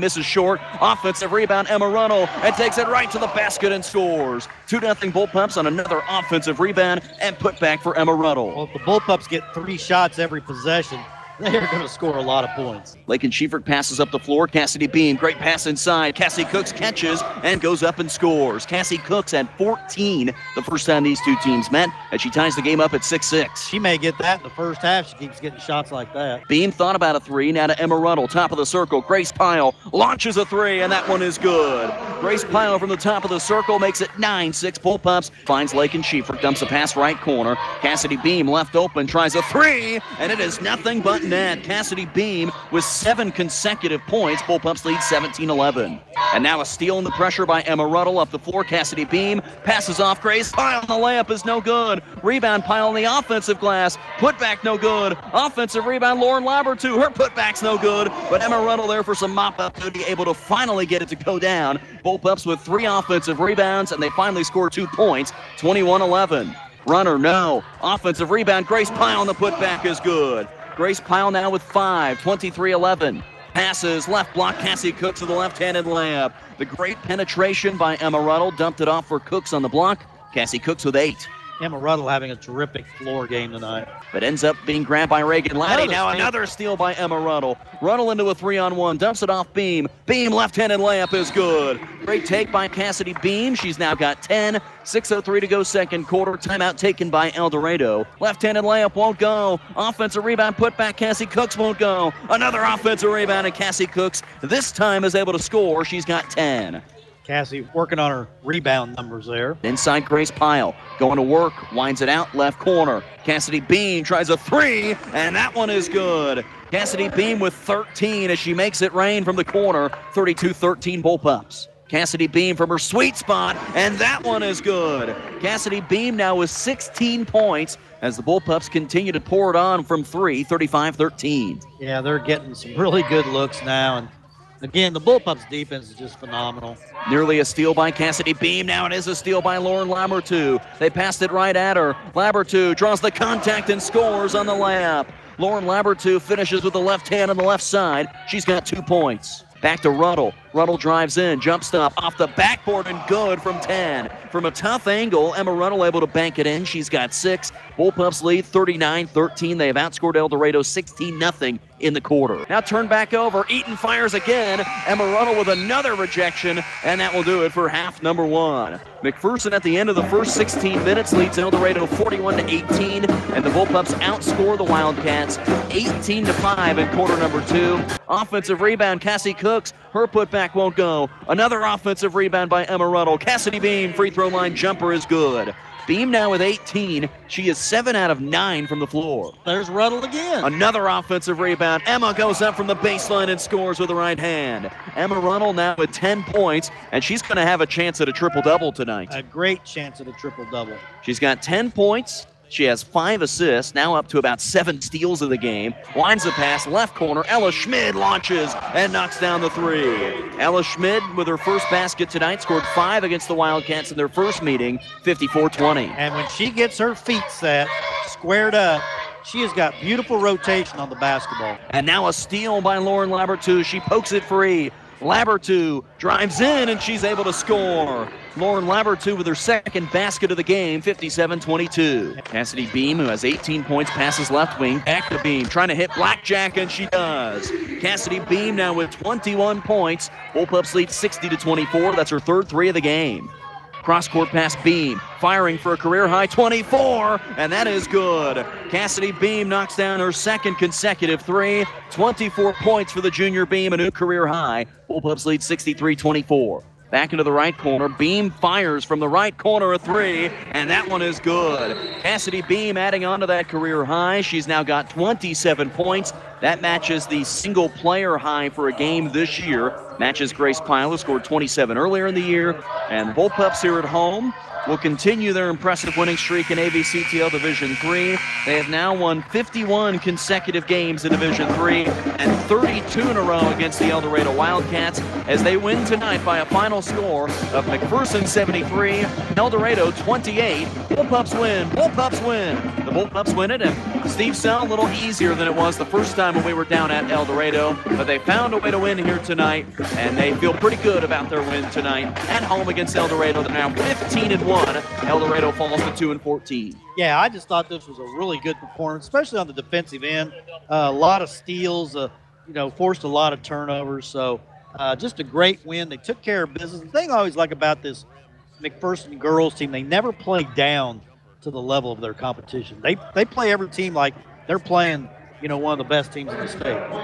misses short. Offensive rebound, Emma Runnell, and takes it right to the basket and scores. 2 0 Bullpups on another offensive rebound and put back for Emma Runnell. Well, the Bullpups get three shots every possession, they're going to score a lot of points. Lakin Schiefert passes up the floor. Cassidy Beam, great pass inside. Cassie Cooks catches and goes up and scores. Cassie Cooks had 14 the first time these two teams met, and she ties the game up at 6 6. She may get that in the first half. She keeps getting shots like that. Beam thought about a three. Now to Emma Runnell, top of the circle. Grace Pyle launches a three, and that one is good. Grace Pyle from the top of the circle makes it 9 6 Bullpups. Finds Lakin Schiefert, dumps a pass right corner. Cassidy Beam left open, tries a three, and it is nothing but net. Cassidy Beam with seven consecutive points. Bullpups lead 17 11. And now a steal in the pressure by Emma Ruddle up the floor. Cassidy Beam passes off Grace. Pyle on the layup is no good. Rebound Pyle on the offensive glass. Putback no good. Offensive rebound Lauren Labertu. Her putback's no good. But Emma Ruddle there for some mop up duty, able to finally get it to go down. Bullpups with three offensive rebounds, and they finally score two points 21 11. Runner, no. Offensive rebound. Grace Pyle on the putback is good. Grace Pyle now with five, 23 11. Passes, left block, Cassie Cooks with the left handed layup. The great penetration by Emma Ruddle dumped it off for Cooks on the block. Cassie Cooks with eight. Emma Ruddle having a terrific floor game tonight. But ends up being grabbed by Reagan Laddie. Another Now steal. another steal by Emma Ruddle. Ruddle into a three on one, dumps it off Beam. Beam left handed layup is good. Great take by Cassidy Beam. She's now got 10. 6.03 to go, second quarter. Timeout taken by El Dorado. Left handed layup won't go. Offensive rebound put back. Cassie Cooks won't go. Another offensive rebound, and Cassie Cooks this time is able to score. She's got 10. Cassie working on her rebound numbers there. Inside Grace Pyle. Going to work. Winds it out. Left corner. Cassidy Beam tries a three, and that one is good. Cassidy Beam with 13 as she makes it rain from the corner. 32 13 Bullpups. Cassidy Beam from her sweet spot, and that one is good. Cassidy Beam now with 16 points as the Bullpups continue to pour it on from three, 35 13. Yeah, they're getting some really good looks now. And again, the Bullpups defense is just phenomenal. Nearly a steal by Cassidy Beam. Now it is a steal by Lauren Labertu. They passed it right at her. Labertu draws the contact and scores on the layup. Lauren Labertu finishes with the left hand on the left side. She's got two points. Back to Ruddle. Ruddle drives in, jump stop off the backboard and good from 10. From a tough angle, Emma Ruddle able to bank it in. She's got six. Bullpups lead 39 13. They have outscored El Dorado 16 0 in the quarter. Now turn back over. Eaton fires again. Emma Ruddle with another rejection, and that will do it for half number one. McPherson at the end of the first 16 minutes leads El Dorado 41 to 18, and the Bullpups outscore the Wildcats 18 to 5 in quarter number two. Offensive rebound, Cassie Cooks. Her putback won't go. Another offensive rebound by Emma Ruddle. Cassidy Beam, free throw line jumper is good. Beam now with 18. She is 7 out of 9 from the floor. There's Ruddle again. Another offensive rebound. Emma goes up from the baseline and scores with the right hand. Emma Runnell now with 10 points, and she's going to have a chance at a triple double tonight. A great chance at a triple double. She's got 10 points. She has five assists, now up to about seven steals of the game. Winds the pass, left corner. Ella Schmid launches and knocks down the three. Ella Schmid, with her first basket tonight, scored five against the Wildcats in their first meeting, 54 20. And when she gets her feet set, squared up, she has got beautiful rotation on the basketball. And now a steal by Lauren Labertu. She pokes it free. Labertu drives in and she's able to score. Lauren Labertu with her second basket of the game, 57 22. Cassidy Beam, who has 18 points, passes left wing. Back to Beam, trying to hit Blackjack, and she does. Cassidy Beam now with 21 points. Bullpups lead 60 to 24. That's her third three of the game. Cross court pass Beam, firing for a career high 24, and that is good. Cassidy Beam knocks down her second consecutive three. 24 points for the junior Beam, a new career high. Bullpups lead 63 24. Back into the right corner. Beam fires from the right corner a three, and that one is good. Cassidy Beam adding on to that career high. She's now got 27 points. That matches the single player high for a game this year. Matches Grace Pyle, who scored 27 earlier in the year. And the Bullpups here at home will continue their impressive winning streak in AVCTL Division 3. They have now won 51 consecutive games in Division 3 and 32 in a row against the El Dorado Wildcats as they win tonight by a final score of McPherson 73, El Dorado 28. Bullpups win. Bullpups win. The Bullpups win it and Steve Sell, a little easier than it was the first time when we were down at El Dorado, but they found a way to win here tonight, and they feel pretty good about their win tonight at home against El Dorado. They're now 15 and 1. El Dorado falls to 2 and 14. Yeah, I just thought this was a really good performance, especially on the defensive end. Uh, a lot of steals, uh, you know, forced a lot of turnovers. So uh, just a great win. They took care of business. The thing I always like about this McPherson girls team, they never play down to the level of their competition. They they play every team like they're playing, you know, one of the best teams in the state.